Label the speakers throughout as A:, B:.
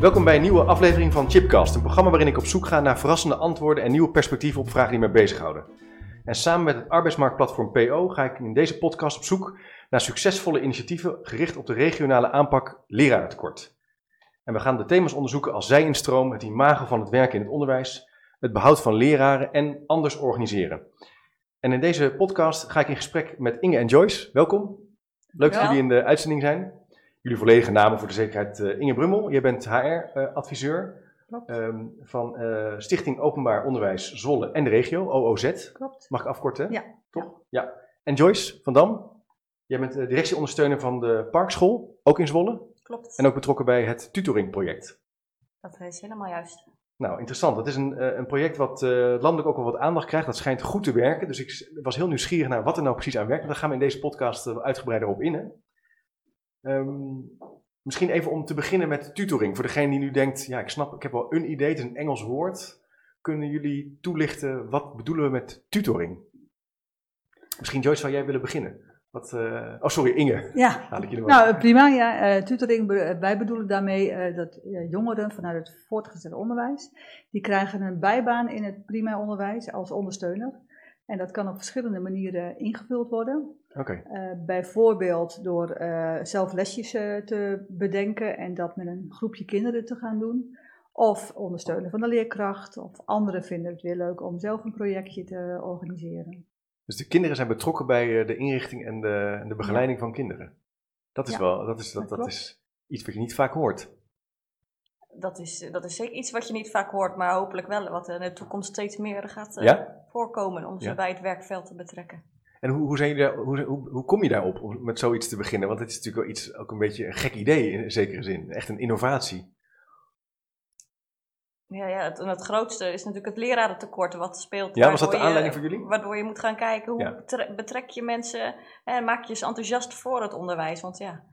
A: Welkom bij een nieuwe aflevering van Chipcast, een programma waarin ik op zoek ga naar verrassende antwoorden en nieuwe perspectieven op vragen die mij bezighouden. En samen met het arbeidsmarktplatform PO ga ik in deze podcast op zoek naar succesvolle initiatieven gericht op de regionale aanpak lerarentekort. En we gaan de thema's onderzoeken als zij-instroom, het imago van het werken in het onderwijs, het behoud van leraren en anders organiseren. En in deze podcast ga ik in gesprek met Inge en Joyce. Welkom. Leuk dat jullie in de uitzending zijn. Jullie volledige namen voor de zekerheid. Uh, Inge Brummel, jij bent HR-adviseur um, van uh, Stichting Openbaar Onderwijs Zwolle en de regio, OOZ.
B: Klopt.
A: Mag ik afkorten?
B: Ja.
A: Toch? Ja. En Joyce van Dam, jij bent uh, directieondersteuner van de Parkschool, ook in Zwolle.
B: Klopt.
A: En ook betrokken bij het tutoringproject.
B: Dat is helemaal juist.
A: Nou, interessant. Dat is een, een project wat landelijk ook wel wat aandacht krijgt. Dat schijnt goed te werken. Dus ik was heel nieuwsgierig naar wat er nou precies aan werkt. Daar gaan we in deze podcast uitgebreider op in. Um, misschien even om te beginnen met tutoring. Voor degene die nu denkt, ja, ik snap, ik heb wel een idee, het is een Engels woord. Kunnen jullie toelichten, wat bedoelen we met tutoring? Misschien Joyce, zou jij willen beginnen? Wat, uh, oh, sorry, Inge.
B: Ja, nou prima. Ja. Uh, tutoring, wij bedoelen daarmee uh, dat jongeren vanuit het voortgezet onderwijs, die krijgen een bijbaan in het primair onderwijs als ondersteuner. En dat kan op verschillende manieren ingevuld worden.
A: Okay.
B: Bijvoorbeeld door zelf lesjes te bedenken en dat met een groepje kinderen te gaan doen. Of ondersteunen van de leerkracht. Of anderen vinden het weer leuk om zelf een projectje te organiseren.
A: Dus de kinderen zijn betrokken bij de inrichting en de, en de begeleiding ja. van kinderen. Dat is
B: ja,
A: wel, dat is, dat, dat, dat is iets wat je niet vaak hoort.
C: Dat is, dat is zeker iets wat je niet vaak hoort, maar hopelijk wel wat in de toekomst steeds meer gaat
A: ja?
C: voorkomen om ze bij het werkveld te betrekken.
A: En hoe, hoe, zijn jullie, hoe, hoe, hoe, kom je daarop om met zoiets te beginnen? Want het is natuurlijk wel iets, ook een beetje een gek idee in zekere zin. Echt een innovatie.
C: Ja, ja het, het grootste is natuurlijk het lerarentekort wat speelt.
A: Ja, was dat de aanleiding voor jullie?
C: Waardoor je moet gaan kijken hoe ja. betrek je mensen en maak je ze enthousiast voor het onderwijs. Want ja,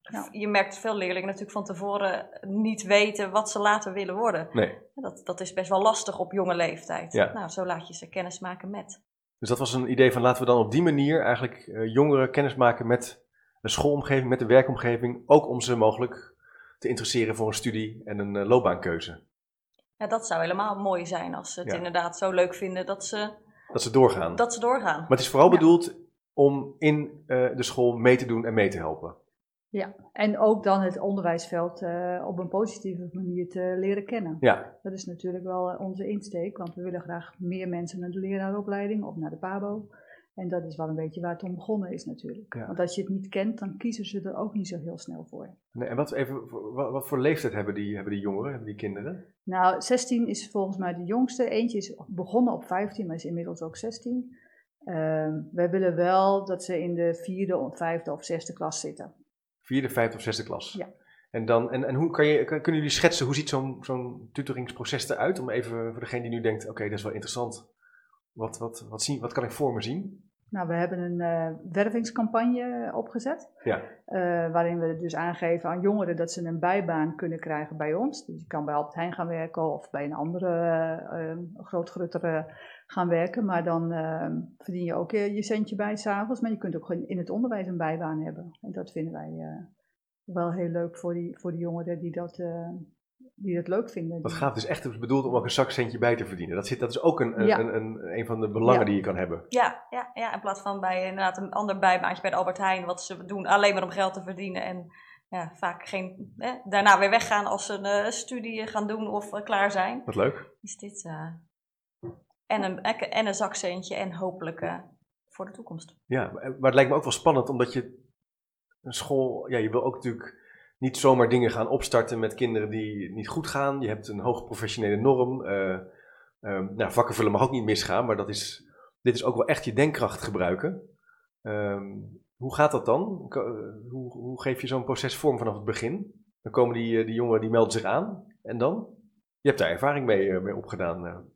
C: ja. je merkt veel leerlingen natuurlijk van tevoren niet weten wat ze later willen worden.
A: Nee.
C: Dat, dat is best wel lastig op jonge leeftijd.
A: Ja.
C: Nou, zo laat je ze kennis maken met.
A: Dus dat was een idee van laten we dan op die manier eigenlijk uh, jongeren kennis maken met de schoolomgeving, met de werkomgeving, ook om ze mogelijk te interesseren voor een studie en een uh, loopbaankeuze.
C: Ja, dat zou helemaal mooi zijn als ze het ja. inderdaad zo leuk vinden dat ze...
A: Dat ze doorgaan.
C: Dat ze doorgaan.
A: Maar het is vooral ja. bedoeld om in uh, de school mee te doen en mee te helpen.
B: Ja, en ook dan het onderwijsveld uh, op een positieve manier te leren kennen.
A: Ja.
B: Dat is natuurlijk wel onze insteek, want we willen graag meer mensen naar de leraaropleiding of naar de PABO. En dat is wel een beetje waar het om begonnen is natuurlijk.
A: Ja.
B: Want als je het niet kent, dan kiezen ze er ook niet zo heel snel voor.
A: Nee, en wat, even, wat, wat voor leeftijd hebben die, hebben die jongeren, hebben die kinderen?
B: Nou, 16 is volgens mij de jongste. Eentje is begonnen op 15, maar is inmiddels ook 16. Uh, wij willen wel dat ze in de vierde, vijfde of zesde klas zitten.
A: Vierde, vijfde of zesde klas.
B: Ja.
A: En, dan, en, en hoe kan je, kunnen jullie schetsen, hoe ziet zo'n zo'n tutoringsproces eruit? Om even voor degene die nu denkt, oké, dat is wel interessant. Wat, wat, wat, zien, wat kan ik voor me zien?
B: Nou, we hebben een uh, wervingscampagne opgezet.
A: Ja.
B: Uh, waarin we dus aangeven aan jongeren dat ze een bijbaan kunnen krijgen bij ons. Dus je kan bij Albert Heijn gaan werken of bij een andere uh, grootgruttere gaan werken. Maar dan verdien je ook je centje bij s'avonds. Maar je kunt ook gewoon in het onderwijs een bijbaan hebben. En dat vinden wij wel heel leuk voor die, voor die jongeren die dat die het leuk vinden.
A: Dat gaat dus echt bedoeld om ook een zakcentje bij te verdienen. Dat, zit, dat is ook een, een,
B: Ja.
A: een, een, een van de belangen
B: Ja.
A: die je kan hebben.
C: Ja, ja, ja, in plaats van bij inderdaad een ander bijbaantje bij de Albert Heijn, wat ze doen alleen maar om geld te verdienen en ja, vaak geen, eh, daarna weer weggaan als ze een eh, studie gaan doen of eh, klaar zijn.
A: Wat leuk.
C: Is dit eh, en, een, en een zakcentje en hopelijk eh, voor de toekomst.
A: Ja, maar maar het lijkt me ook wel spannend, omdat je een school, ja, je wil ook natuurlijk niet zomaar dingen gaan opstarten met kinderen die niet goed gaan. Je hebt een hoge professionele norm. eh, ehm, nou, vakken vullen mag ook niet misgaan, maar dat is, dit is ook wel echt je denkkracht gebruiken. Ehm, hoe gaat dat dan? Eh, Hoe, hoe geef je zo'n proces vorm vanaf het begin? Dan komen die, eh, die jongeren, die melden zich aan. En dan? Je hebt daar ervaring mee, mee opgedaan.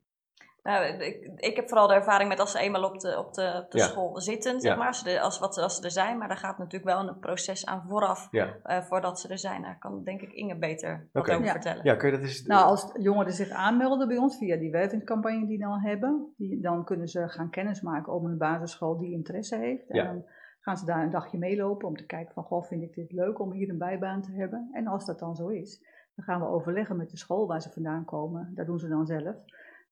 A: Eh.
C: Nou, ik, ik heb vooral de ervaring met als ze eenmaal op de, op de, de school zitten, zeg maar, als, ze, als, wat, als ze er zijn. Maar daar gaat natuurlijk wel een proces aan vooraf, uh, voordat ze er zijn. Daar kan denk ik Inge beter wat over vertellen.
A: Ja, kun je dat eens...
B: Nou, als jongeren zich aanmelden bij ons via die wervingscampagne die dan hebben, die, dan kunnen ze gaan kennismaken op een basisschool die interesse heeft. En dan gaan ze daar een dagje meelopen om te kijken van, goh, vind ik dit leuk om hier een bijbaan te hebben? En als dat dan zo is, dan gaan we overleggen met de school waar ze vandaan komen. Dat doen ze dan zelf.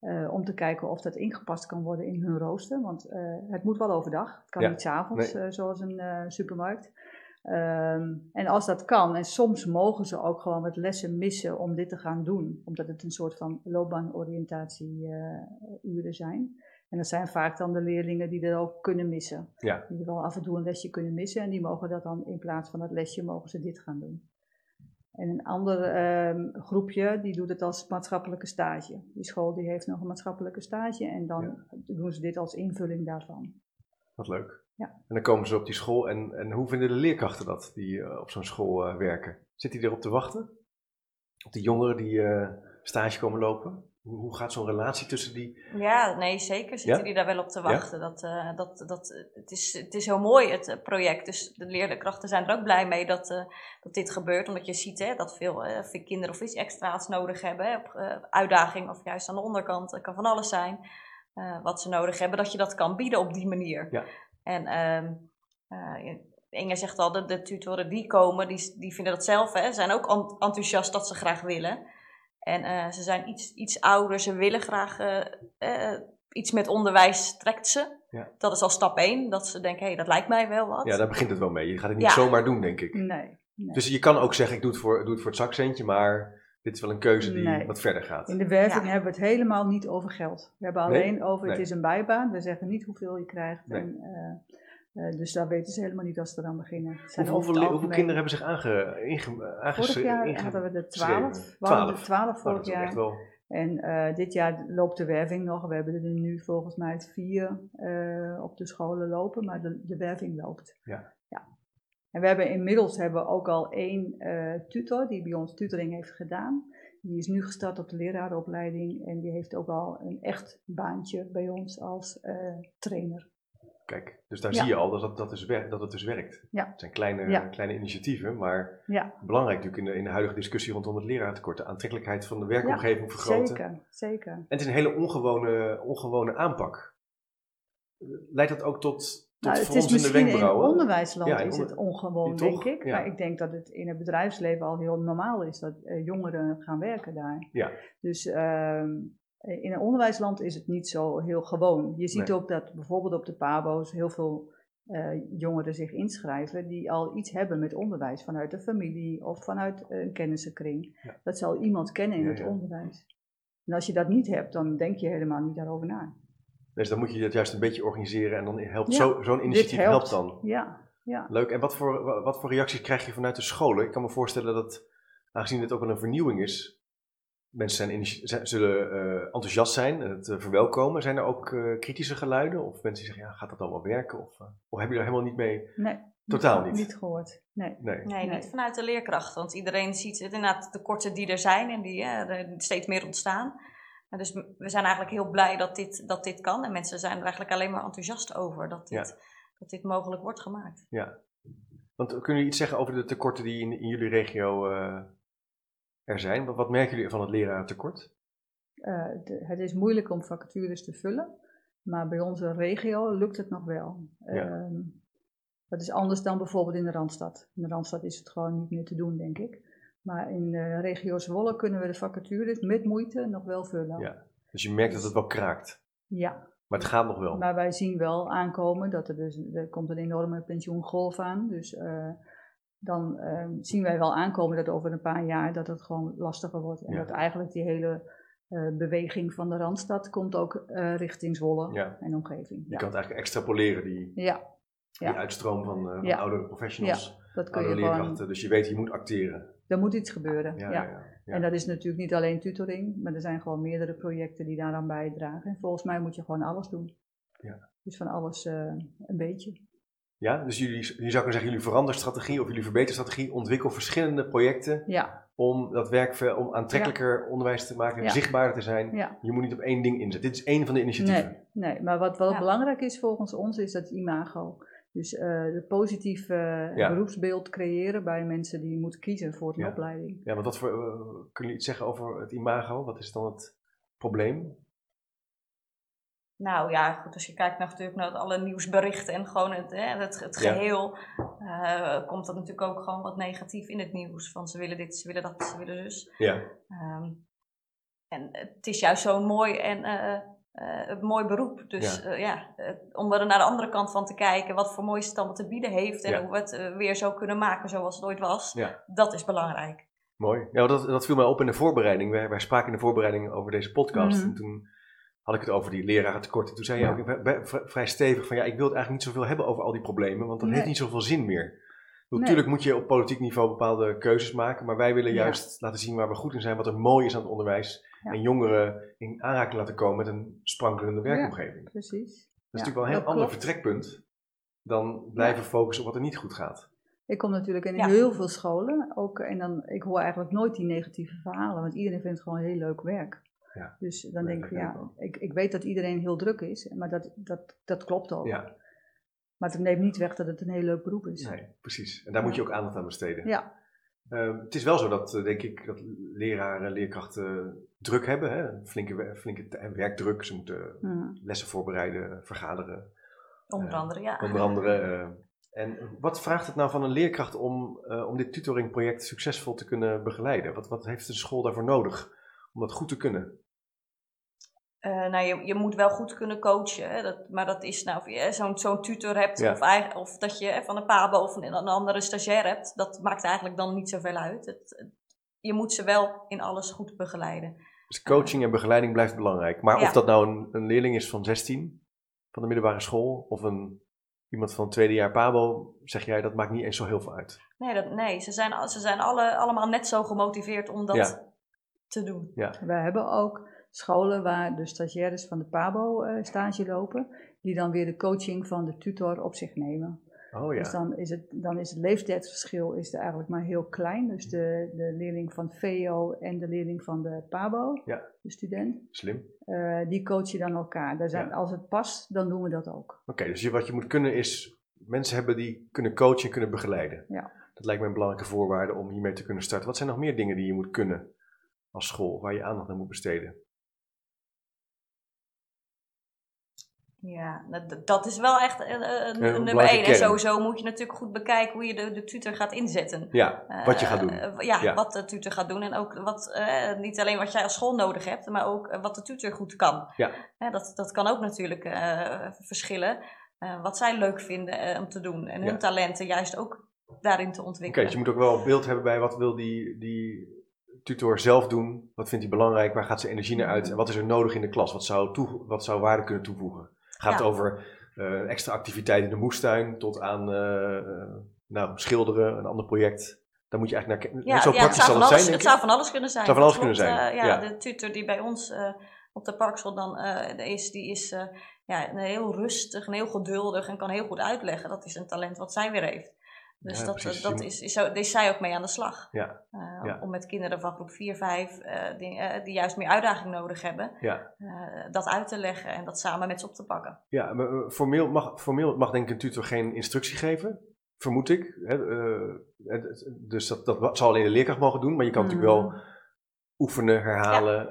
B: Uh, om te kijken of dat ingepast kan worden in hun rooster. Want uh, het moet wel overdag. Het kan niet s'avonds, nee. uh, zoals een supermarkt. Um, en als dat kan, en soms mogen ze ook gewoon wat lessen missen om dit te gaan doen. Omdat het een soort van loopbaanoriëntatie-uren zijn. En dat zijn vaak dan de leerlingen die dat ook kunnen missen.
A: Ja.
B: Die wel af en toe een lesje kunnen missen. En die mogen dat dan in plaats van dat lesje, mogen ze dit gaan doen. En een ander uh, groepje, die doet het als maatschappelijke stage. Die school die heeft nog een maatschappelijke stage en dan doen ze dit als invulling daarvan.
A: Wat leuk.
B: Ja.
A: En dan komen ze op die school en, en hoe vinden de leerkrachten dat, die uh, op zo'n school uh, werken? Zit die erop te wachten? Op die jongeren die uh, stage komen lopen? Hoe gaat zo'n relatie tussen die...
C: Ja, nee, zeker zitten ja? die daar wel op te wachten. Ja? Dat, uh, dat, dat, het, is, het is heel mooi, het project. Dus de leerkrachten zijn er ook blij mee dat, uh, dat dit gebeurt. Omdat je ziet hè, dat veel, uh, veel kinderen of iets extra's nodig hebben. Hè, op uitdaging of juist aan de onderkant. Het kan van alles zijn wat ze nodig hebben. Dat je dat kan bieden op die manier.
A: Ja.
C: En Inge zegt al, de, de tutoren die komen, die, die vinden dat zelf. Hè, zijn ook enthousiast dat ze graag willen. En uh, ze zijn iets, iets ouder, ze willen graag uh, uh, iets met onderwijs, trekt ze.
A: Ja.
C: Dat is al stap één, dat ze denken, hé, hey, dat lijkt mij wel wat.
A: Ja, daar begint het wel mee. Je gaat het niet ja. zomaar doen, denk ik.
B: Nee, nee,
A: Dus je kan ook zeggen, ik doe het voor, doe het voor het zakcentje, maar dit is wel een keuze die nee. wat verder gaat.
B: In de werving ja. hebben we het helemaal niet over geld. We hebben alleen nee? over, het is een bijbaan. We zeggen niet hoeveel je krijgt. En, uh, dus daar weten ze helemaal niet als ze eraan beginnen.
A: Hoeveel, kinderen hebben zich aange, inge,
B: Vorig jaar inge, hadden we er twaalf. We hadden er twaalf vorig
A: oh,
B: jaar.
A: Wel...
B: En uh, dit jaar loopt de werving nog. We hebben er nu volgens mij vier uh, op de scholen lopen, maar de, de werving loopt.
A: Ja.
B: ja. En we hebben inmiddels hebben we ook al één tutor die bij ons tutoring heeft gedaan. Die is nu gestart op de lerarenopleiding en die heeft ook al een echt baantje bij ons als trainer.
A: Kijk, dus daar ja. zie je al dat, dat, dat, is dat het dus werkt.
B: Ja.
A: Het zijn kleine,
B: ja.
A: kleine initiatieven, maar
B: ja.
A: belangrijk natuurlijk in de, in de huidige discussie rondom het leraartekort. De aantrekkelijkheid van de werkomgeving vergroten.
B: Zeker, zeker.
A: En het is een hele ongewone, ongewone aanpak. Leidt dat ook tot, tot
B: nou, het is misschien in het onderwijsland is het ongewoon, denk ik. Maar ik denk dat het in het bedrijfsleven al heel normaal is dat uh, jongeren gaan werken daar.
A: Ja.
B: Dus uh, in een onderwijsland is het niet zo heel gewoon. Je ziet
A: nee.
B: ook dat bijvoorbeeld op de PABO's heel veel uh, jongeren zich inschrijven die al iets hebben met onderwijs vanuit de familie of vanuit een kennissenkring.
A: Ja.
B: Dat zal iemand kennen in
A: Ja,
B: het
A: ja.
B: onderwijs. En als je dat niet hebt, dan denk je helemaal niet daarover na.
A: Dus dan moet je dat juist een beetje organiseren en dan helpt zo, zo'n initiatief
B: helpt.
A: helpt dan.
B: Ja, ja.
A: Leuk. En wat voor, wa- wat voor reacties krijg je vanuit de scholen? Ik kan me voorstellen dat, aangezien dit ook wel een vernieuwing is, mensen zijn zullen eh, enthousiast zijn en het eh, verwelkomen. Zijn er ook eh, kritische geluiden? Of mensen die zeggen, ja, gaat dat dan wel werken? Of, of heb je daar helemaal niet mee?
B: Nee.
A: Totaal niet.
B: Niet gehoord. Nee.
A: Nee.
C: Nee,
B: Nee.
C: niet vanuit de leerkracht. Want iedereen ziet inderdaad de tekorten die er zijn en die er steeds meer ontstaan. En dus we zijn eigenlijk heel blij dat dit, dat dit kan. En mensen zijn er eigenlijk alleen maar enthousiast over dat dit, dat dit mogelijk wordt gemaakt.
A: Want kunnen jullie iets zeggen over de tekorten die in, in jullie regio eh, er zijn? Wat, wat merken jullie van het lerarentekort?
B: Eh, de- het is moeilijk om vacatures te vullen, maar bij onze regio lukt het nog wel.
A: Ja.
B: Ehm, dat is anders dan bijvoorbeeld in de Randstad. In de Randstad is het gewoon niet meer te doen, denk ik. Maar in de regio Zwolle kunnen we de vacatures met moeite nog wel vullen.
A: Ja. Dus je merkt dat het wel kraakt.
B: Ja,
A: Maar het gaat nog wel.
B: maar wij zien wel aankomen dat er dus, er komt een enorme pensioengolf aan. Dus eh, dan ehm, zien wij wel aankomen dat over een paar jaar dat het gewoon lastiger wordt. En
A: Ja.
B: dat eigenlijk die hele eh, beweging van de Randstad komt ook eh, richting Zwolle
A: Ja.
B: en omgeving.
A: Je
B: Ja,
A: kan het eigenlijk extrapoleren, die,
B: ja
A: die uitstroom van, eh, van oudere professionals,
B: dat kun je gewoon,
A: leerkrachten. Dus je weet, je moet acteren.
B: er moet iets gebeuren.
A: Ja.
B: En dat is natuurlijk niet alleen tutoring, maar er zijn gewoon meerdere projecten die daaraan bijdragen. En volgens mij moet je gewoon alles doen.
A: Ja.
B: Dus van alles een beetje.
A: Ja, dus jullie, je zou kunnen zeggen, jullie veranderstrategie of jullie verbeterstrategie, ontwikkel verschillende projecten
B: Ja,
A: om dat werk om aantrekkelijker onderwijs te maken, zichtbaarder te zijn. Je moet niet op één ding inzetten. Dit is één van de initiatieven.
B: Nee, nee maar wat wel belangrijk is volgens ons, is dat imago. Dus uh, het positieve beroepsbeeld creëren bij mensen die moeten kiezen voor een opleiding.
A: Ja, want wat voor, uh, kunnen jullie iets zeggen over het imago? Wat is dan het probleem?
C: Nou ja, goed, als je kijkt naar, natuurlijk naar alle nieuwsberichten en gewoon het, hè, het, het geheel, uh, komt dat natuurlijk ook gewoon wat negatief in het nieuws. Van ze willen dit, ze willen dat, ze willen dus. Ja. Um, en het is juist zo'n mooi en uh, uh, mooi beroep. Dus ja, ja om er naar de andere kant van te kijken, wat voor moois het allemaal te bieden heeft en hoe we het weer zo kunnen maken zoals het ooit was, dat is belangrijk.
A: Mooi. Ja, dat, dat viel mij op in de voorbereiding. Wij, wij spraken in de voorbereiding over deze podcast. Mm -hmm. En toen had ik het over die lerarentekorten. Toen zei je ook vrij stevig van ja, ik wil het eigenlijk niet zoveel hebben over al die problemen, want dat heeft niet zoveel zin meer. Natuurlijk moet je op politiek niveau bepaalde keuzes maken, maar wij willen juist laten zien waar we goed in zijn, wat er mooi is aan het onderwijs. En jongeren in aanraking laten komen met een sprankelende werkomgeving.
B: precies.
A: Dat is natuurlijk wel een heel ander vertrekpunt dan blijven focussen op wat er niet goed gaat.
B: Ik kom natuurlijk in heel veel scholen ook, en dan, ik hoor eigenlijk nooit die negatieve verhalen, want iedereen vindt het gewoon heel leuk werk. Ja. Dus dan denk ik, ja, ik, ik weet dat iedereen heel druk is, maar dat, dat, dat klopt ook. Ja. Maar het neemt niet weg dat het een heel leuk beroep is.
A: Nee, precies. En daar moet je ook aandacht aan besteden. Ja. Uh, het is wel zo dat, eh, denk ik, dat leraren en leerkrachten druk hebben. Hè? Flinke, flinke werkdruk. Ze moeten hmm. lessen voorbereiden, vergaderen.
C: Onder andere, ja.
A: Onder andere. Uh, en wat vraagt het nou van een leerkracht om, om dit tutoringproject succesvol te kunnen begeleiden? Wat, wat heeft de school daarvoor nodig om dat goed te kunnen?
C: Uh, nou, je, je moet wel goed kunnen coachen. Hè? Dat, maar dat is nou, of je zo'n zo'n tutor hebt, of, of dat je van een PABO of een, een, andere stagiair hebt, dat maakt eigenlijk dan niet zoveel uit. Het, je moet ze wel in alles goed begeleiden.
A: Dus coaching en begeleiding blijft belangrijk. Maar of dat nou een, een, leerling is van 16, van de middelbare school, of een, iemand van het tweede jaar PABO, zeg jij, dat maakt niet eens zo heel veel uit.
C: Nee, dat, nee ze zijn, ze zijn alle, allemaal net zo gemotiveerd om dat te doen.
B: Ja. We hebben ook scholen waar de stagiaires van de PABO uh, stage lopen, die dan weer de coaching van de tutor op zich nemen. Oh, ja. Dus dan is, het, dan is het leeftijdsverschil is er eigenlijk maar heel klein. Dus de, de leerling van VO en de leerling van de PABO, ja. de student.
A: Slim.
B: Uh, die coachen dan elkaar. Als het past, dan doen we dat ook.
A: Oké, dus je, wat je moet kunnen is mensen hebben die kunnen coachen en kunnen begeleiden. Ja. Dat lijkt me een belangrijke voorwaarde om hiermee te kunnen starten. Wat zijn nog meer dingen die je moet kunnen als school, waar je aandacht aan moet besteden?
C: Ja, dat is wel echt uh, nummer één. En sowieso moet je natuurlijk goed bekijken hoe je de, de tutor gaat inzetten.
A: Ja, wat je gaat doen.
C: ja, wat de tutor gaat doen. En ook wat, niet alleen wat jij als school nodig hebt, maar ook wat de tutor goed kan. Ja. dat, dat kan ook natuurlijk verschillen. wat zij leuk vinden om te doen. En hun talenten juist ook daarin te ontwikkelen.
A: Oké, dus je moet ook wel een beeld hebben bij wat wil die, die tutor zelf doen? Wat vindt hij belangrijk? Waar gaat zijn energie naar uit? En wat is er nodig in de klas? Wat zou, toe, wat zou waarde kunnen toevoegen? Gaat het over uh, extra activiteit in de moestuin tot aan uh, nou, schilderen, een ander project? Daar moet je eigenlijk naar
C: kijken.
A: zo
C: praktisch het zou, van alles, het zou van alles kunnen zijn.
A: Het zou van alles kunnen zijn.
C: ja, de tutor die bij ons op de parkschool dan is, die is ja, heel rustig en heel geduldig en kan heel goed uitleggen. Dat is een talent wat zij weer heeft. Dus dat, eh, dat is, is, zo, is zij ook mee aan de slag. Ja. Uh, Om met kinderen van groep 4, 5, uh, die, uh, die juist meer uitdaging nodig hebben, ja. dat uit te leggen en dat samen met ze op te pakken.
A: Ja, maar formeel, mag, formeel mag denk ik een tutor geen instructie geven, vermoed ik. Hè? dus dat, dat zal alleen de leerkracht mogen doen, maar je kan mm. natuurlijk wel oefenen, herhalen.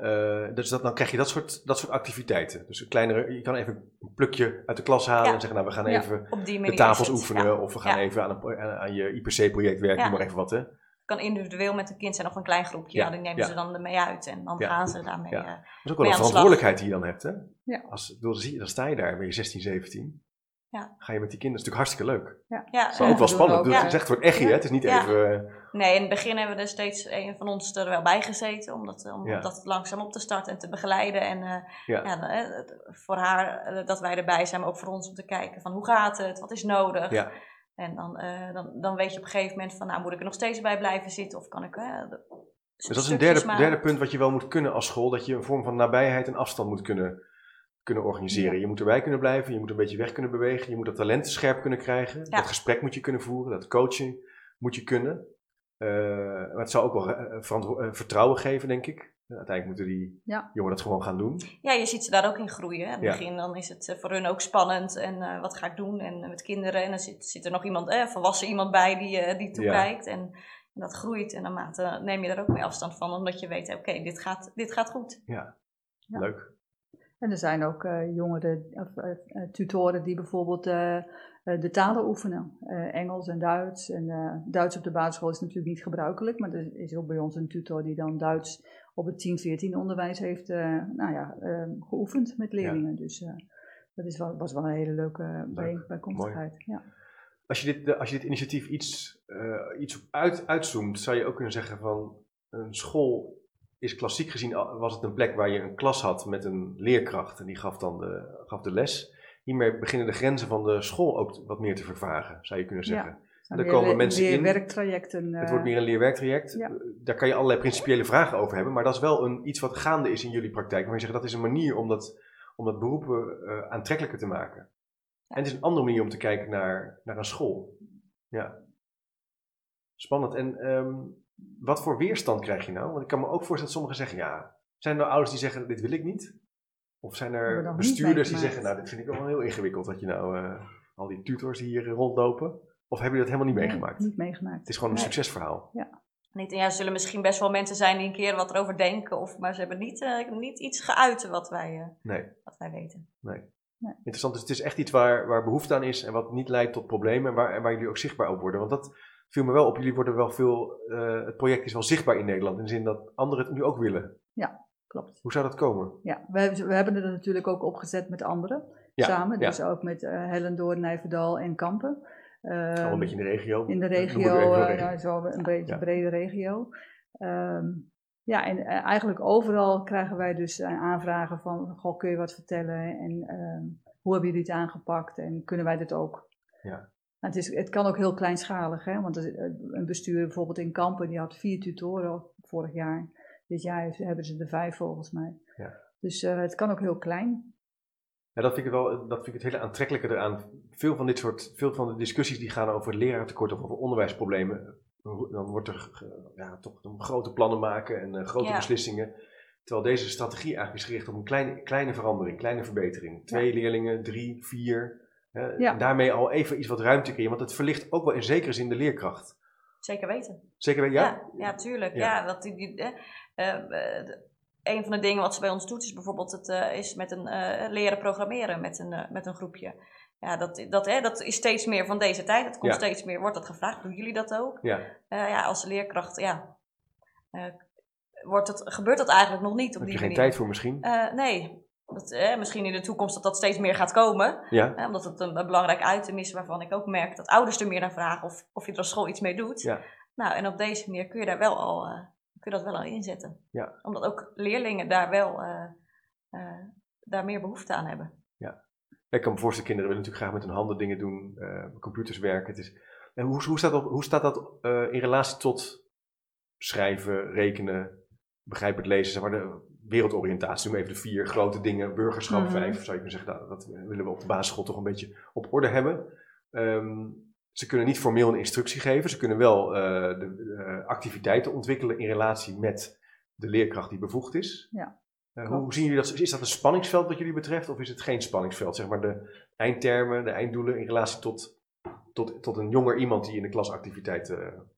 A: Uh, dus dat, dan krijg je dat soort, dat soort activiteiten. Dus een kleinere, je kan even een plukje uit de klas halen en zeggen, nou we gaan even de tafels oefenen of we gaan even aan, een, aan je IPC-project werken, noem maar even wat hè.
C: kan individueel met een kind zijn of een klein groepje, ja. die nemen ze dan ermee uit en dan gaan ze daarmee. Ja. Uh, dat
A: is ook wel een verantwoordelijkheid die je dan hebt hè. Ja. Als, dan, dan sta je daar, ben je 16, 17. Ja. Ga je met die kinderen, dat is natuurlijk hartstikke leuk. Ja. ja. Het is ook wel spannend. Het is echt voor het echtje, hè? Het is niet even... Eh,
C: nee, in het begin hebben we er steeds een van ons er wel bij gezeten. Om dat, om dat langzaam op te starten en te begeleiden. En uh, ja. voor haar eh, dat wij erbij zijn, maar ook voor ons om te kijken van hoe gaat het? Wat is nodig? Ja. En dan, uh, dan, dan weet je op een gegeven moment van, nou moet ik er nog steeds bij blijven zitten? Of kan ik...
A: dus dat is een derde, derde punt wat je wel moet kunnen als school. Dat je een vorm van nabijheid en afstand moet kunnen kunnen organiseren. Je moet erbij kunnen blijven, je moet een beetje weg kunnen bewegen, je moet dat talent scherp kunnen krijgen. Dat gesprek moet je kunnen voeren, dat coaching moet je kunnen. Maar het zou ook wel vertrouwen geven, denk ik. Uiteindelijk moeten die
B: ja.
A: jongeren dat gewoon gaan doen.
C: Ja, je ziet ze daar ook in groeien. In het begin dan is het voor hun ook spannend. En wat ga ik doen? En met kinderen. En dan zit, zit er nog iemand, eh, volwassen iemand bij die, die toekijkt. En, en, dat groeit. En naarmate neem je daar ook meer afstand van. Omdat je weet, oké, dit, gaat, dit gaat goed.
A: Ja, leuk.
B: En er zijn ook uh, jongeren, of uh, tutoren die bijvoorbeeld uh, de talen oefenen. Engels en Duits. En Duits op de basisschool is natuurlijk niet gebruikelijk, maar er is ook bij ons een tutor die dan Duits op het 10, 14 onderwijs heeft nou ja, geoefend met leerlingen. Ja. Dus dat is wel, was wel een hele leuke bij, bijkomstigheid. Ja.
A: Als, je dit, als je dit initiatief iets, iets uit, uitzoomt, zou je ook kunnen zeggen van een school is klassiek gezien was het een plek waar je een klas had met een leerkracht en die gaf dan de, gaf de les. Hiermee beginnen de grenzen van de school ook wat meer te vervagen, zou je kunnen zeggen.
B: Ja. Er komen mensen in. Leerwerktrajecten.
A: Het wordt meer een leerwerktraject. Ja. Daar kan je allerlei principiële vragen over hebben, maar dat is wel een, iets wat gaande is in jullie praktijk. Maar je zegt dat is een manier om dat, om dat beroep uh, aantrekkelijker te maken. En het is een andere manier om te kijken naar, naar een school. Ja. Spannend. En um, wat voor weerstand krijg je nou? Want ik kan me ook voorstellen dat sommigen zeggen, ja, zijn er nou ouders die zeggen, dit wil ik niet? Of zijn er bestuurders die zeggen, nou, dit vind ik wel heel ingewikkeld dat je nou uh, al die tutors hier rondlopen? Of hebben jullie dat helemaal niet meegemaakt?
B: niet meegemaakt.
A: Het is gewoon een succesverhaal.
B: Ja.
C: Niet, ja, er zullen misschien best wel mensen zijn die een keer wat erover denken, of, maar ze hebben niet, uh, niet iets geuit wat wij, uh,
A: nee.
C: wat wij weten.
A: Nee. nee. Interessant, dus het is echt iets waar, waar behoefte aan is en wat niet leidt tot problemen en waar, en waar jullie ook zichtbaar op worden. Want dat, viel me wel op, jullie worden wel veel, uh, het project is wel zichtbaar in Nederland, in de zin dat anderen het nu ook willen.
B: Ja, klopt.
A: Hoe zou dat komen?
B: Ja, we, we hebben het er natuurlijk ook opgezet met anderen ja, samen, dus ook met uh, Hellendoor, Nijverdal en Kampen.
A: Uh, Al een beetje in de regio.
B: In de regio, uh, zo een beetje brede regio. Um, ja, en eigenlijk overal krijgen wij dus aanvragen van, goh, kun je wat vertellen en ehm, hoe hebben jullie het aangepakt en kunnen wij dit ook?
A: Ja.
B: Het, is, het kan ook heel kleinschalig, hè? want een bestuur bijvoorbeeld in Kampen, die had vier tutoren vorig jaar. Dit jaar hebben ze er vijf volgens mij.
A: Ja.
B: Dus uh, het kan ook heel klein.
A: Ja, dat vind ik wel, dat vind ik het hele aantrekkelijke eraan. Veel van dit soort, veel van de discussies die gaan over leraartekort of over onderwijsproblemen, dan wordt er ja, toch grote plannen maken en uh, grote ja. beslissingen. Terwijl deze strategie eigenlijk is gericht op een kleine, kleine verandering, kleine verbetering. Twee ja. leerlingen, drie, vier. Ja. Daarmee al even iets wat ruimte creëren, want het verlicht ook wel in zekere zin de leerkracht.
C: Zeker weten.
A: Zeker weten,
C: ja? Ja, tuurlijk. Ja. dat die, die, uh, een van de dingen wat ze bij ons doet is bijvoorbeeld het, uh, is met een leren programmeren met een, met een groepje. Ja, dat, dat, hè, dat is steeds meer van deze tijd. Het komt steeds meer, wordt dat gevraagd. Doen jullie dat ook?
A: Ja.
C: ja, als leerkracht, ja. wordt het, gebeurt dat eigenlijk nog niet op
A: Heb
C: die
A: je geen tijd voor misschien?
C: nee, dat, eh, misschien in de toekomst dat dat steeds meer gaat komen.
A: Ja.
C: Eh, omdat het een, een, belangrijk item is waarvan ik ook merk dat ouders er meer naar vragen of, of je er als school iets mee doet.
A: Ja.
C: Nou, en op deze manier kun je daar wel al, uh, kun je dat wel al inzetten.
A: Ja.
C: Omdat ook leerlingen daar wel daar meer behoefte aan hebben.
A: Ja. Ik kan me voorstellen, kinderen willen natuurlijk graag met hun handen dingen doen, computers werken. Het is, en hoe, hoe, staat dat, hoe staat dat in relatie tot schrijven, rekenen, begrijpelijk lezen, zeg maar de, wereldoriëntatie, noem even de vier grote dingen, burgerschap, mm. vijf, zou je kunnen zeggen, nou, dat willen we op de basisschool toch een beetje op orde hebben. Um, ze kunnen niet formeel een instructie geven, ze kunnen wel uh, de uh, activiteiten ontwikkelen in relatie met de leerkracht die bevoegd is.
B: Ja.
A: Uh, hoe zien jullie dat? Is dat een spanningsveld wat jullie betreft, of is het geen spanningsveld? Zeg maar de eindtermen, de einddoelen in relatie tot, tot, tot een jonger iemand die in de klasactiviteiten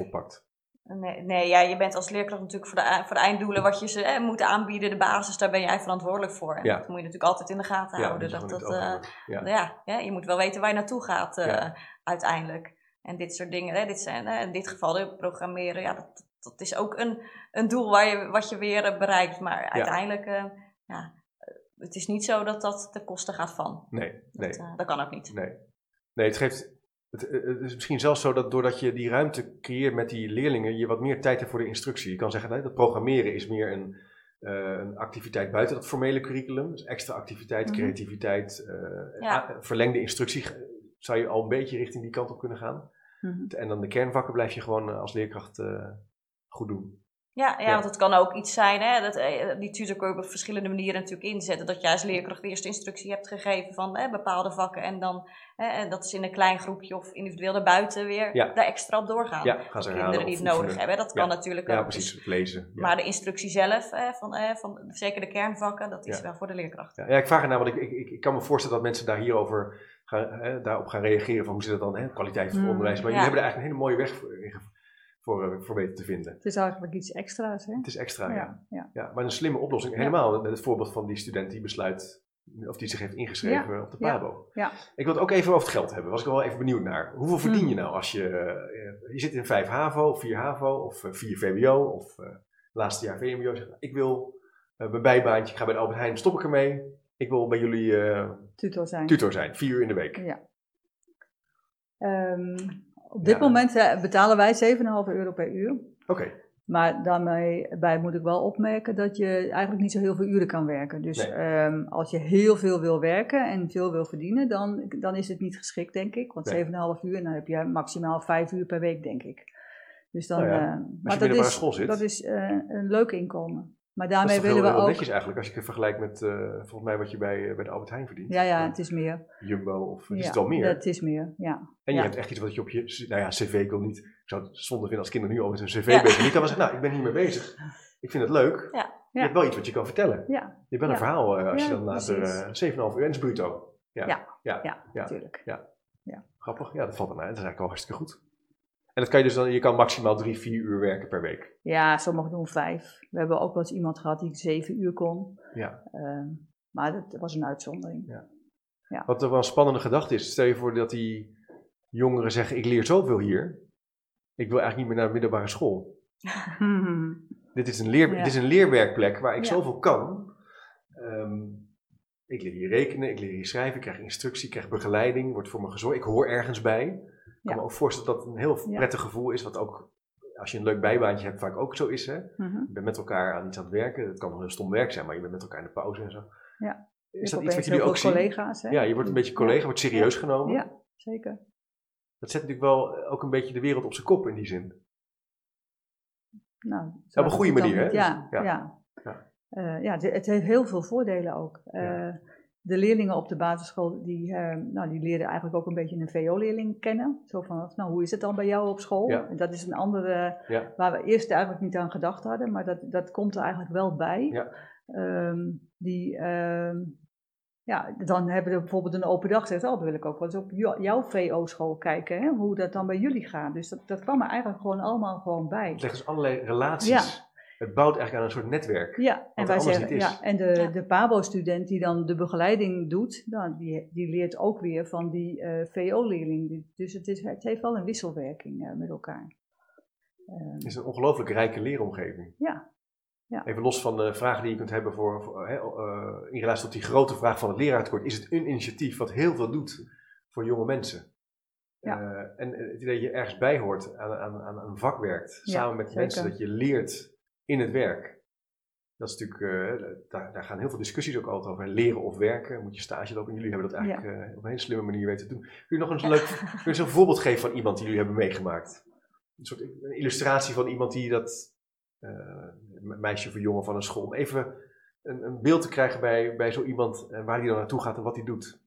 A: oppakt?
C: Nee, nee ja, je bent als leerkracht natuurlijk voor de, voor de einddoelen wat je ze eh, moet aanbieden, de basis, daar ben jij verantwoordelijk voor. En
A: ja.
C: dat moet je natuurlijk altijd in de gaten
A: ja,
C: houden. Dat, dat, uh,
A: ja.
C: Ja, ja, je moet wel weten waar je naartoe gaat uh, uiteindelijk. En dit soort dingen, hè, dit zijn, in dit geval de programmeren, ja, dat, dat is ook een, een doel waar je, wat je weer bereikt. Maar uiteindelijk, ja, het is niet zo dat dat ten koste gaat van.
A: Nee, nee.
C: Dat, dat kan ook niet.
A: Nee, nee het geeft het, het, is misschien zelfs zo dat doordat je die ruimte creëert met die leerlingen, je wat meer tijd hebt voor de instructie. Je kan zeggen, nee, dat programmeren is meer een, uh, een activiteit buiten dat formele curriculum. Dus extra activiteit, -hmm. creativiteit, uh,
C: ja.
A: verlengde instructie. Zou je al een beetje richting die kant op kunnen gaan.
B: Mm -hmm.
A: En dan de kernvakken blijf je gewoon als leerkracht uh, goed doen.
C: Ja, ja,
A: Ja.
C: want het kan ook iets zijn, hè, dat, eh, die tutor kun je op verschillende manieren natuurlijk inzetten. Dat jij als leerkracht eerst instructie hebt gegeven van hè, bepaalde vakken en dan hè, en dat is in een klein groepje of individueel daarbuiten weer
A: Ja.
C: daar extra op doorgaan.
A: Ja, gaan ze
C: kinderen die het nodig hebben. Dat kan
A: Ja.
C: natuurlijk
A: Ja,
C: ook.
A: precies.
C: Dus-
A: Lezen. Ja.
C: maar de instructie zelf, hè, van, hè, van zeker de kernvakken, dat is
A: Ja.
C: wel voor de leerkracht.
A: Ja, ja, ik vraag het namelijk, ik, ik, ik kan me voorstellen dat mensen daar hierover gaan, hè, daarop gaan reageren van hoe zit het dan, hè, kwaliteit van
B: Mm,
A: onderwijs. Maar
C: ja.
A: jullie hebben er eigenlijk een hele mooie weg in ge- voor, eh, voor weten te vinden.
B: Het is eigenlijk iets extra's, hè?
A: Het is extra, ja.
B: Ja,
A: maar een slimme oplossing. Helemaal met het voorbeeld van die student die besluit, of die zich heeft ingeschreven op de. PABO.
B: Ja.
A: Ik wil het ook even over het geld hebben, was ik wel even benieuwd naar. Hoeveel verdien
B: Hmm.
A: je nou als je, eh, je zit in 5 HAVO, of 4 HAVO, of eh, 4 VWO, of eh, laatste jaar VMBO. Zegt, Ik wil eh, mijn bijbaantje, ik ga bij de Albert Heijn, stop ik ermee. Ik wil bij jullie eh,
B: Tutor zijn.
A: tutor zijn, vier uur in de week.
B: Ja. Ehm, op dit
A: Ja.
B: moment betalen wij 7,5 euro per uur.
A: Oké,
B: Maar daarmee bij moet ik wel opmerken dat je eigenlijk niet zo heel veel uren kan werken. Dus
A: Nee.
B: ehm, als je heel veel wil werken en veel wil verdienen, dan, dan is het niet geschikt, denk ik. Want
A: Nee.
B: 7,5 uur, en dan heb je maximaal 5 uur per week, denk ik. Dus dan,
A: Nou ja, Als je
B: maar dat is, dat is eh, een leuk inkomen. Maar
A: is
B: daarmee willen we ook.
A: netjes eigenlijk, als je het vergelijkt met eh, volgens mij wat je bij, eh, bij de Albert Heijn verdient.
B: Ja, ja, het is meer.
A: Jumbo, of is
B: ja,
A: het wel meer?
B: Het is meer, ja.
A: En je
B: ja.
A: hebt echt iets wat je op je, nou ja, cv, ik wil niet, ik zou het zonde vinden als kinderen nu al met hun cv
C: Ja.
A: bezig zijn. Niet dan was ik, nou, ik ben hiermee bezig. Ik vind het leuk.
C: Ja.
A: Je hebt wel iets wat je kan vertellen.
B: Ja,
A: Je hebt wel een verhaal eh, als je dan later eh 7,5 uur en is bruto. Ja,
B: Ja.
A: ja,
B: ja,
A: Ja.
B: natuurlijk.
A: grappig. Ja, dat valt dan uit. Dat is eigenlijk al hartstikke goed. En dat kan je dus dan, je kan maximaal drie, vier uur werken per week.
B: Ja, sommigen doen vijf. We hebben ook wel eens iemand gehad die zeven uur kon.
A: Ja.
B: Ehm, maar dat was een uitzondering.
A: Wat er wel een spannende gedachte is, stel je voor dat die jongeren zeggen, ik leer zoveel hier. Ik wil eigenlijk niet meer naar de middelbare school. Dit is een, leer,
B: Ja.
A: dit is een leerwerkplek waar ik
B: Ja.
A: zoveel kan. Ehm, ik leer hier rekenen, ik leer hier schrijven, ik krijg instructie, ik krijg begeleiding, wordt voor me gezorgd. Ik hoor ergens bij. Ik kan me ook voorstellen dat het een heel prettig gevoel is, wat ook als je een leuk bijbaantje hebt vaak ook zo is. Hè?
B: Mhm.
A: Je bent met elkaar aan iets aan het werken. Het kan wel heel stom werk zijn, maar je bent met elkaar in de pauze en zo.
B: Ja.
A: Is dat iets wat jullie ook zien?
B: collega's. Hè?
A: Ja, je wordt een beetje collega, wordt serieus genomen.
B: Ja, zeker.
A: Dat zet natuurlijk wel ook een beetje de wereld op zijn kop in die zin.
B: Nou,
A: Op een goede manier, hè?
B: Ja,
A: Dus, ja.
B: ja.
A: Ja.
B: Eh, ja, het het heeft heel veel voordelen ook. Eh. De leerlingen op de basisschool, die, eh, nou, die leren eigenlijk ook een beetje een VO-leerling kennen. Zo van, nou, hoe is het dan bij jou op school?
A: Ja.
B: En dat is een andere,
A: Ja.
B: waar we eerst eigenlijk niet aan gedacht hadden, maar dat, dat komt er eigenlijk wel bij.
A: Ja.
B: Ehm, die, ehm, ja, dan hebben we bijvoorbeeld een open dag gezegd, oh, dan wil ik ook wel eens op jou- jouw VO-school kijken, hè, hoe dat dan bij jullie gaat. Dus dat, dat kwam er eigenlijk gewoon allemaal gewoon bij.
A: Het legt dus allerlei relaties. Het bouwt eigenlijk aan een soort netwerk.
B: Ja, en wij zeggen,
A: niet is.
B: ja, en de,
C: Ja.
B: de PABO-student die dan de begeleiding doet, nou, die, die leert ook weer van die eh, VO-leerling. Dus het, is, het heeft wel een wisselwerking eh, met elkaar. Ehm,
A: Het is een ongelooflijk rijke leeromgeving.
B: ja, ja.
A: Even los van de vragen die je kunt hebben voor, eh, in relatie tot die grote vraag van het leraartekort, is het een initiatief wat heel veel doet voor jonge mensen.
B: Ja.
A: Eh, en het idee dat je ergens bij hoort, aan, aan, aan een vak werkt,
B: Ja,
A: samen met
B: zeker.
A: mensen, dat je leert in het werk. Dat is natuurlijk, eh, daar, daar gaan heel veel discussies ook altijd over. Leren of werken, moet je stage lopen. En jullie hebben dat eigenlijk eh, op een hele slimme manier weten te doen. Kun je nog eens een leuk kun je eens een voorbeeld geven van iemand die jullie hebben meegemaakt? Een soort een illustratie van iemand die dat, eh, meisje of jongen van een school, om even een, een beeld te krijgen bij, bij zo iemand en waar die dan naartoe gaat en wat hij doet.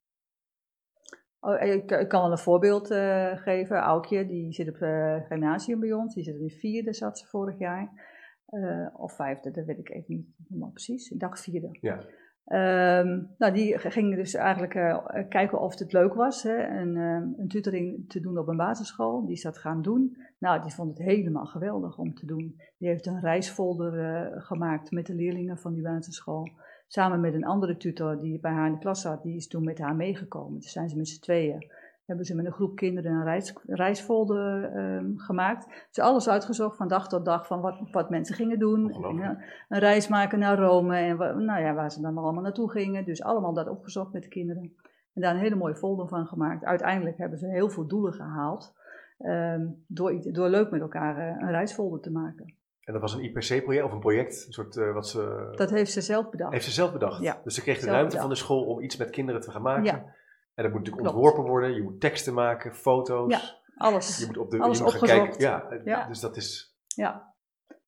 B: Oh, ik, ik kan wel een voorbeeld eh, geven. Aukje, die zit op het gymnasium bij ons. Die zit in de vierde, zat ze vorig jaar. Eh, of vijfde, dat weet ik even niet helemaal precies. Ik dacht vierde.
A: Ja.
B: Ehm, nou, die ging dus eigenlijk eh, kijken of het leuk was. Hè, een, een tutoring te doen op een basisschool. Die is dat gaan doen. Nou, die vond het helemaal geweldig om te doen. Die heeft een reisfolder eh, gemaakt met de leerlingen van die basisschool. Samen met een andere tutor die bij haar in de klas zat. Die is toen met haar meegekomen. Dus zijn ze met z'n tweeën. Hebben ze met een groep kinderen een reis, reisfolder ehm, gemaakt. Dus alles uitgezocht van dag tot dag van wat, wat mensen gingen doen. En, eh, een reis maken naar Rome en nou ja, waar ze dan allemaal naartoe gingen. Dus allemaal dat opgezocht met de kinderen. En daar een hele mooie folder van gemaakt. Uiteindelijk hebben ze heel veel doelen gehaald. ehm, door, door leuk met elkaar eh, een reisfolder te maken.
A: En dat was een IPC-project of een project, een soort wat ze
B: Dat heeft ze zelf bedacht.
A: heeft ze zelf bedacht.
B: Ja,
A: Dus ze kreeg de ruimte
B: bedacht.
A: van de school om iets met kinderen te gaan maken.
B: Ja.
A: En dat moet natuurlijk
B: Klopt.
A: ontworpen worden. Je moet teksten maken, foto's.
B: Ja, Alles.
A: Je moet op de
B: Alles
A: je moet gaan
B: opgezocht.
A: kijken. Ja,
B: Ja.
A: dus dat is
B: Ja.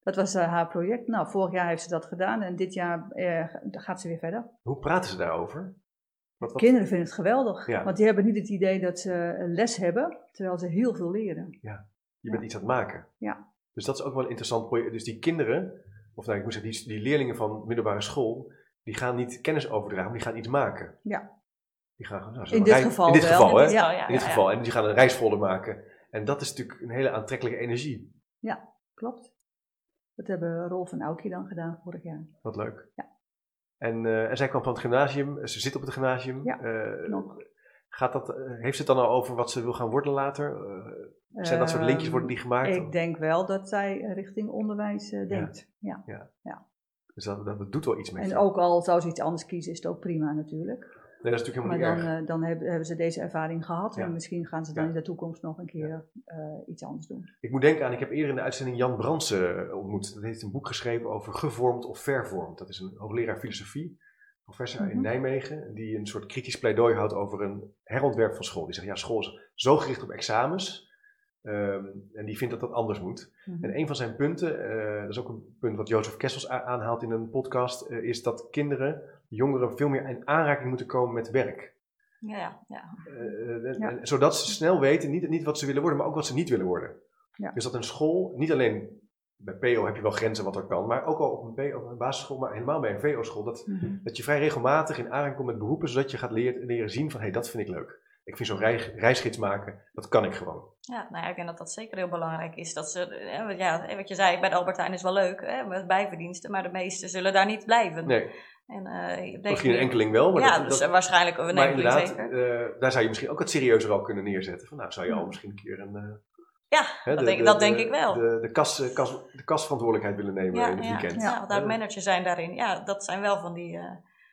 B: Dat was eh, haar project. Nou, vorig jaar heeft ze dat gedaan en dit jaar eh, gaat ze weer verder.
A: Hoe praten ze daarover?
B: Wat, wat? Kinderen vinden het geweldig,
A: Ja.
B: want die hebben niet het idee dat ze een les hebben, terwijl ze heel veel leren.
A: Je bent iets aan het maken.
B: Ja.
A: Dus dat is ook wel een interessant project. Dus die kinderen, of nou, ik moet zeggen, die, die leerlingen van middelbare school, die gaan niet kennis overdragen, maar die gaan iets maken.
B: Ja.
A: Die gaan, nou,
B: In dit
A: rij-
B: geval
A: In dit
B: wel.
A: geval, hè?
C: Ja, ja,
A: In dit
C: ja,
A: geval. En die gaan een reisfolder maken. En dat is natuurlijk een hele aantrekkelijke energie.
B: Klopt. Dat hebben Rolf en Aukje dan gedaan vorig jaar.
A: Wat leuk.
B: Ja.
A: En, eh, en zij kwam van het gymnasium, ze zit op het gymnasium.
B: Ja, nog.
A: Gaat dat, eh, heeft ze het dan al over wat ze wil gaan worden later? Zijn dat soort linkjes worden die gemaakt?
B: Ehm, Ik denk wel dat zij richting onderwijs denkt. Ja.
A: Dus dat, dat doet wel iets met
B: En
A: je.
B: ook al zou ze iets anders kiezen, is het ook prima natuurlijk.
A: Nee, dat is natuurlijk
B: Maar dan,
A: erg.
B: eh, dan hebben, hebben ze deze ervaring gehad
A: Ja.
B: en misschien gaan ze dan
A: Ja.
B: in de toekomst nog een keer eh, iets anders doen.
A: Ik moet denken aan, ik heb eerder in de uitzending Jan Bransen eh, ontmoet. Dat heeft een boek geschreven over gevormd of vervormd. Dat is een hoogleraar filosofie, professor in
B: Mhm.
A: Nijmegen, die een soort kritisch pleidooi houdt over een herontwerp van school. Die zegt, ja, school is zo gericht op examens. ehm, en die vindt dat dat anders moet.
B: Mhm.
A: En een van zijn punten, dat is ook een punt wat Jozef Kessels aanhaalt in een podcast, is dat kinderen, jongeren, veel meer in aanraking moeten komen met werk.
C: Ja, ja.
A: Eh, eh,
B: Ja.
A: zodat ze snel weten, niet, niet wat ze willen worden, maar ook wat ze niet willen worden.
B: Ja.
A: Dus dat een school, niet alleen bij PO heb je wel grenzen wat er kan, maar ook al op een, PO, op een basisschool, maar helemaal bij een VO-school, dat,
B: Mhm.
A: dat je vrij regelmatig in aanraking komt met beroepen, zodat je gaat leren, leren zien van, hé, hey, dat vind ik leuk. Ik vind zo'n reis, reisgids maken, dat kan ik gewoon.
C: Ja, nou ja, ik denk dat dat zeker heel belangrijk is. Dat ze, wat- ja, wat je zei, bij de Albertijn is wel leuk, hè, met bijverdiensten, maar de meesten zullen daar niet blijven.
A: Nee,
C: En, eh,
A: misschien een enkeling wel, maar,
C: ja,
A: dat,
C: dus
A: dat-
C: waarschijnlijk een
A: maar
C: enkeling
A: inderdaad,
C: zeker.
A: eh, daar zou je misschien ook wat serieuzer al kunnen neerzetten. Van, nou, zou je al
B: Ja.
A: misschien een keer een... eh,
C: Ja,
A: hè,
C: dat,
A: de-
C: denk,
A: de-
C: dat
A: de-
C: denk ik wel.
A: De, de, kas, kas, de kasverantwoordelijkheid willen nemen
C: ja,
A: in het
C: ja,
A: weekend.
C: ja, want daar manager zijn daarin. Ja, dat zijn wel van die,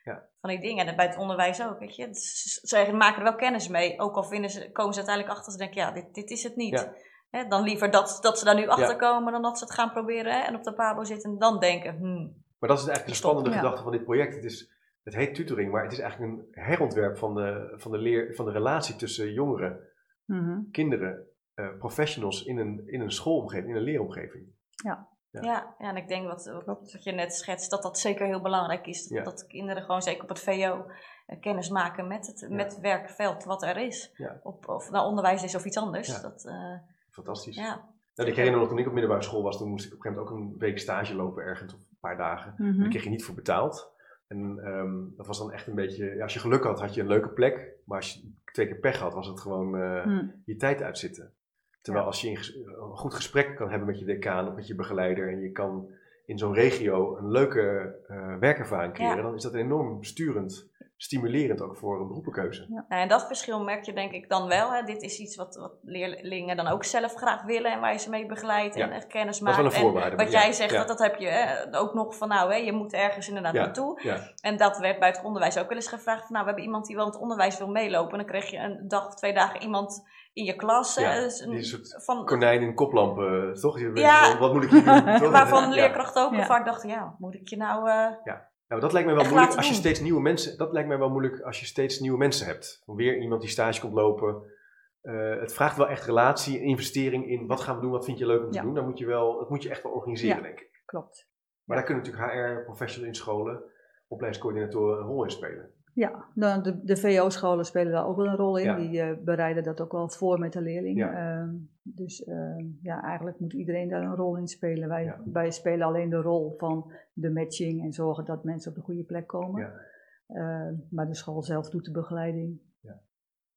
A: Ja.
C: van die dingen. En bij het onderwijs ook, weet je. Is- Ze maken er wel kennis mee. Ook al vinden ze, komen ze uiteindelijk achter, ze denken, ja, dit, dit is het niet.
A: Ja.
C: Hè, dan liever dat, dat ze daar nu achter komen, dan dat ze het gaan proberen hè, en op de pabo zitten en dan denken, hmm,
A: Maar dat is eigenlijk de spannende
B: Ja.
A: gedachte van dit project. Het, is, het heet tutoring, maar het is eigenlijk een herontwerp van de, van de, leer, van de relatie tussen jongeren,
B: Mhm.
A: kinderen, eh, professionals in een, in een schoolomgeving, in een leeromgeving. Ja.
C: Ja, ja, en ik denk wat, wat, je net schetst, dat dat zeker heel belangrijk is. Dat,
A: Ja.
C: dat kinderen gewoon zeker op het VO eh, kennis maken met het, met het werkveld wat er is.
A: Ja.
C: Op, of het nou onderwijs is of iets anders.
A: Ja.
C: Dat, eh,
A: Fantastisch.
C: ja.
A: Nou, ik herinner me nog toen ik op middelbare school was, toen moest ik op een gegeven moment ook een week stage lopen ergens, of paar dagen.
B: Mhm.
A: Daar kreeg je niet voor betaald. En ehm, dat was dan echt een beetje, ja, als je geluk had, had je een leuke plek. Maar als je twee keer pech had, was het gewoon eh,
B: Mhm.
A: je tijd uitzitten. Terwijl
B: Ja.
A: als je een goed gesprek kan hebben met je decaan of met je begeleider en je kan in zo'n regio een leuke eh, werkervaring creëren,
C: Ja.
A: dan is dat enorm sturend, stimulerend ook voor een beroepenkeuze.
C: Nou, en dat verschil merk je denk ik dan wel. Hè. Dit is iets wat, wat leerlingen dan ook zelf graag willen en waar je ze mee begeleidt en
A: Ja.
C: echt kennis
A: Dat is
C: maakt.
A: wel een voorwaarde.
C: En wat
A: ja,
C: jij zegt,
A: ja,
C: dat, dat heb je hè, ook nog van nou, hè, je moet ergens inderdaad
A: Ja.
C: naartoe.
A: ja.
C: En dat werd bij het onderwijs ook wel eens gevraagd. Van, nou, we hebben iemand die wel in het onderwijs wil meelopen. En dan kreeg je een dag of twee dagen iemand in je klas.
A: Ja,
C: dus een-
A: die een soort
C: van,
A: Konijn in koplampen, toch? Je weet
C: Ja.
A: Wat moet ik hier doen? toch?
C: waarvan
A: Ja.
C: leerkrachten ook
B: Ja.
C: vaak dachten, ja, moet ik je nou... eh,
A: Ja, maar dat lijkt mij wel
C: Echt
A: moeilijk als je steeds nieuwe mensen. Dat lijkt mij wel moeilijk als je steeds nieuwe mensen hebt. Weer iemand die stage komt lopen. Eh, het vraagt wel echt relatie, investering in wat gaan we doen, wat vind je leuk om te
B: Ja.
A: doen. Dan moet je wel, dat moet je echt wel organiseren,
B: Ja.
A: denk ik.
B: Klopt.
A: Maar daar kunnen natuurlijk HR-professionals in scholen, opleidingscoördinatoren een rol in spelen.
B: Ja, nou, de, de VO-scholen spelen daar ook wel een rol in.
A: Ja.
B: Die eh, bereiden dat ook wel voor met de leerling.
A: Ja.
B: Ehm, dus ehm, ja, eigenlijk moet iedereen daar een rol in spelen. Wij,
A: Ja.
B: wij spelen alleen de rol van de matching en zorgen dat mensen op de goede plek komen.
A: Ja.
B: Ehm, maar de school zelf doet de begeleiding.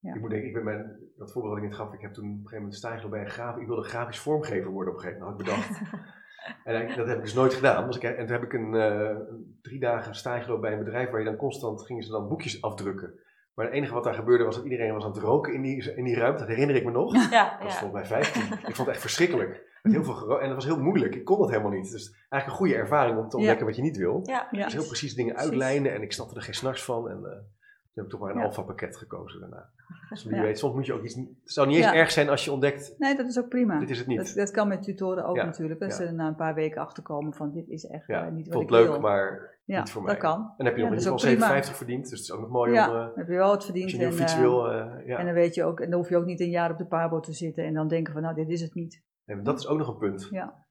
B: Ja.
A: Ik moet denken, ik ben mijn, dat voorbeeld dat ik net gaf, ik heb toen op een gegeven moment gelopen bij een graaf. Ik wilde grafisch vormgever worden op een gegeven moment, had ik bedacht. en dat heb ik dus nooit gedaan. Dus ik, en toen heb ik een, een drie dagen stage gelopen bij een bedrijf waar je dan constant, gingen ze dan boekjes afdrukken. Maar het enige wat daar gebeurde was dat iedereen was aan het roken in die, in die ruimte. Dat herinner ik me nog. Dat
C: ja,
A: was volgens mij 15. Ik vond het echt verschrikkelijk. Met heel veel en dat was heel moeilijk. Ik kon dat helemaal niet. Dus eigenlijk een goede ervaring om te ontdekken wat je niet wil.
C: Ja.
A: Dus heel precies dingen uitlijnen en ik snapte er geen snars van. En eh, heb ik toch maar een alfa pakket gekozen daarna. Dus wie weet, soms moet je ook iets... Het zou niet eens erg zijn als je ontdekt,
B: Nee, dat is ook prima.
A: dit is het niet.
B: Dat, dat kan met tutoren ook natuurlijk. Dat ze na een paar weken achterkomen van dit is echt eh, niet wat
A: vond
B: ik
A: leuk,
B: wil.
A: maar
B: ja,
A: niet voor mij.
B: dat kan.
A: En dan heb je nog
B: prima.
A: 57 verdiend, dus het is ook nog mooi
B: Ja,
A: om...
B: dan heb je wel wat verdiend.
A: als je een
B: en,
A: fiets wil, eh, ja.
B: En dan weet je ook, en dan hoef je ook niet een jaar op de pabo te zitten en dan denken van nou dit is het niet.
A: Dat is ook nog een punt.
B: Ja.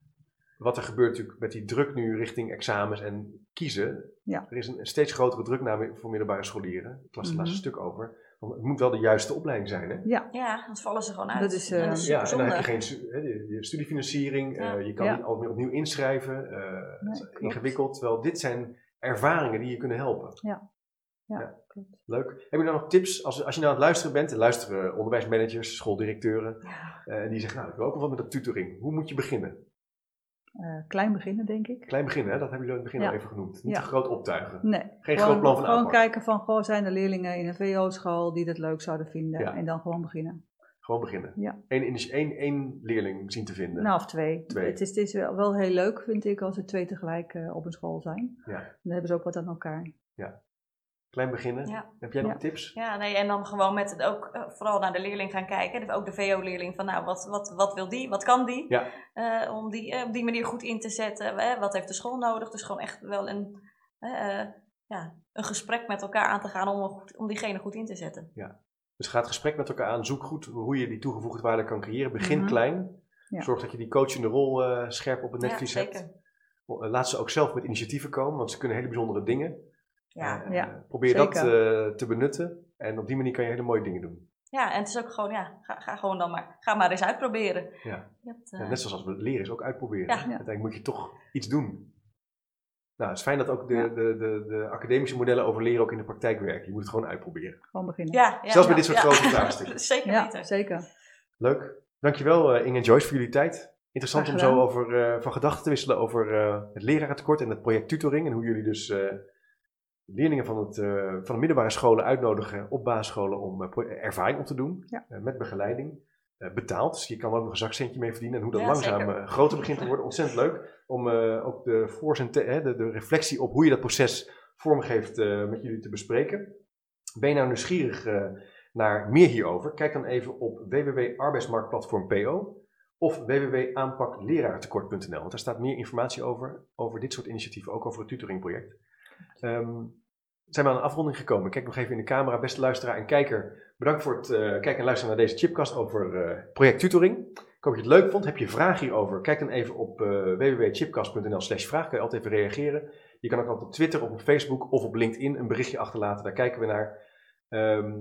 A: Wat er gebeurt natuurlijk met die druk nu richting examens en kiezen.
B: Ja.
A: Er is een, steeds grotere druk naar, voor middelbare scholieren. Ik las het laatste
B: Mhm.
A: stuk over. Want het moet wel de juiste opleiding zijn, hè?
B: Ja,
C: Ja, anders vallen ze gewoon uit.
B: Dat is,
C: En
B: eh,
C: dat is
A: Ja, en dan heb je geen je, studiefinanciering,
C: Ja.
A: eh, je kan
B: Ja.
A: niet altijd opnieuw inschrijven. eh,
B: Nee,
A: het is
B: klopt.
A: ingewikkeld, terwijl dit zijn ervaringen die je kunnen helpen.
B: Ja,
A: Ja.
B: klopt.
A: Leuk. Heb je dan nog tips als, als je nou aan het luisteren bent? Er luisteren onderwijsmanagers, schooldirecteuren.
C: Ja.
A: eh, en die zeggen, nou, ik wil ook wel wat met dat tutoring. Hoe moet je beginnen?
B: Eh, klein beginnen, denk ik.
A: Klein beginnen, hè? dat hebben jullie in het begin
B: Ja.
A: al even genoemd. Niet
B: Ja.
A: te groot optuigen.
B: Nee,
A: Geen
B: gewoon,
A: groot plan van
B: Gewoon
A: aanpak.
B: kijken van, goh, zijn er leerlingen in een VO-school die dat leuk zouden vinden?
A: Ja.
B: En dan gewoon beginnen.
A: Gewoon beginnen.
B: Ja.
A: Eén, één, één leerling zien te vinden.
B: Nou, of twee.
A: Twee.
B: Het is, het is wel, wel heel leuk, vind ik, als er twee tegelijk eh, op een school zijn.
A: Ja.
B: Dan hebben ze ook wat aan elkaar.
A: Klein beginnen.
C: Ja.
A: Heb jij nog
B: Ja.
A: tips?
C: Ja, nee, en dan gewoon met het ook eh, vooral naar de leerling gaan kijken. Dus Ook de VO-leerling van, nou, wat, wat, wat wil die? Wat kan die?
A: Ja.
C: Eh, om die eh, op die manier goed in te zetten. Wat heeft de school nodig? Dus gewoon echt wel een, ja, een gesprek met elkaar aan te gaan om, goed- om diegene goed in te zetten.
A: Dus ga het gesprek met elkaar aan. Zoek goed hoe je die toegevoegde waarde kan creëren. Begin
B: Mhm.
A: klein.
B: Ja.
A: Zorg dat je die coachende rol scherp op het
C: Ja,
A: netvlies hebt. Laat ze ook zelf met initiatieven komen, want ze kunnen hele bijzondere dingen.
C: Ja.
A: Eh,
B: Ja,
A: probeer dat
B: zeker.
A: eh, te benutten. En op die manier kan je hele mooie dingen doen.
C: ja, en het is ook gewoon, ja, ga, ga gewoon dan maar, ga maar eens uitproberen.
A: Ja.
C: Je hebt, eh,
A: net zoals als we leren is ook uitproberen.
C: Ja.
A: hè? Uiteindelijk moet je toch iets doen. Nou, het is fijn dat ook de,
B: Ja.
A: de, de, de academische modellen over leren ook in de praktijk werken. Je moet het gewoon uitproberen.
B: Gewoon beginnen.
C: ja, ja,
A: Zelfs bij
C: ja,
A: dit soort
C: ja.
A: grote vraagstukken.
C: Zeker
B: Ja,
C: weten.
B: zeker.
A: Leuk. Dankjewel uh, Inge en Joyce voor jullie tijd. Interessant om zo over, eh, van gedachten te wisselen over eh, het lerarentekort en het project tutoring. En hoe jullie dus eh, leerlingen van, het, eh, van de middelbare scholen uitnodigen op basisscholen om eh, ervaring op te doen.
B: Ja.
A: eh, met begeleiding. betaald. Dus je kan ook nog een zakcentje mee verdienen. En hoe dat
C: Ja,
A: langzaam groter begint te worden. Ontzettend leuk. Om ook de, hè, de, de reflectie op hoe je dat proces vormgeeft met jullie te bespreken. Ben je nou nieuwsgierig naar meer hierover? Kijk dan even op www.arbeidsmarktplatform.po of www.aanpaklerarentekort.nl. Want daar staat meer informatie over, over dit soort initiatieven, ook over het tutoringproject. Ehm zijn we aan een afronding gekomen. Kijk nog even in de camera, beste luisteraar en kijker. Bedankt voor het eh, kijken en luisteren naar deze chipcast over eh, project tutoring. Ik hoop dat je het leuk vond. Heb je vragen hierover? Kijk dan even op eh www.chipcast.nl slash vraag. Kan je altijd even reageren. Je kan ook altijd op Twitter op Facebook of op LinkedIn een berichtje achterlaten. Daar kijken we naar. Ehm,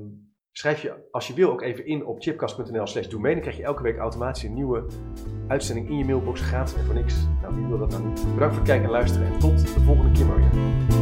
A: schrijf je als je wil ook even in op chipcast.nl slash doe. Dan krijg je elke week automatisch een nieuwe uitzending in je mailbox gratis en voor niks. Nou, wie wil dat nou niet? Bedankt voor het kijken en luisteren en tot de volgende keer maar.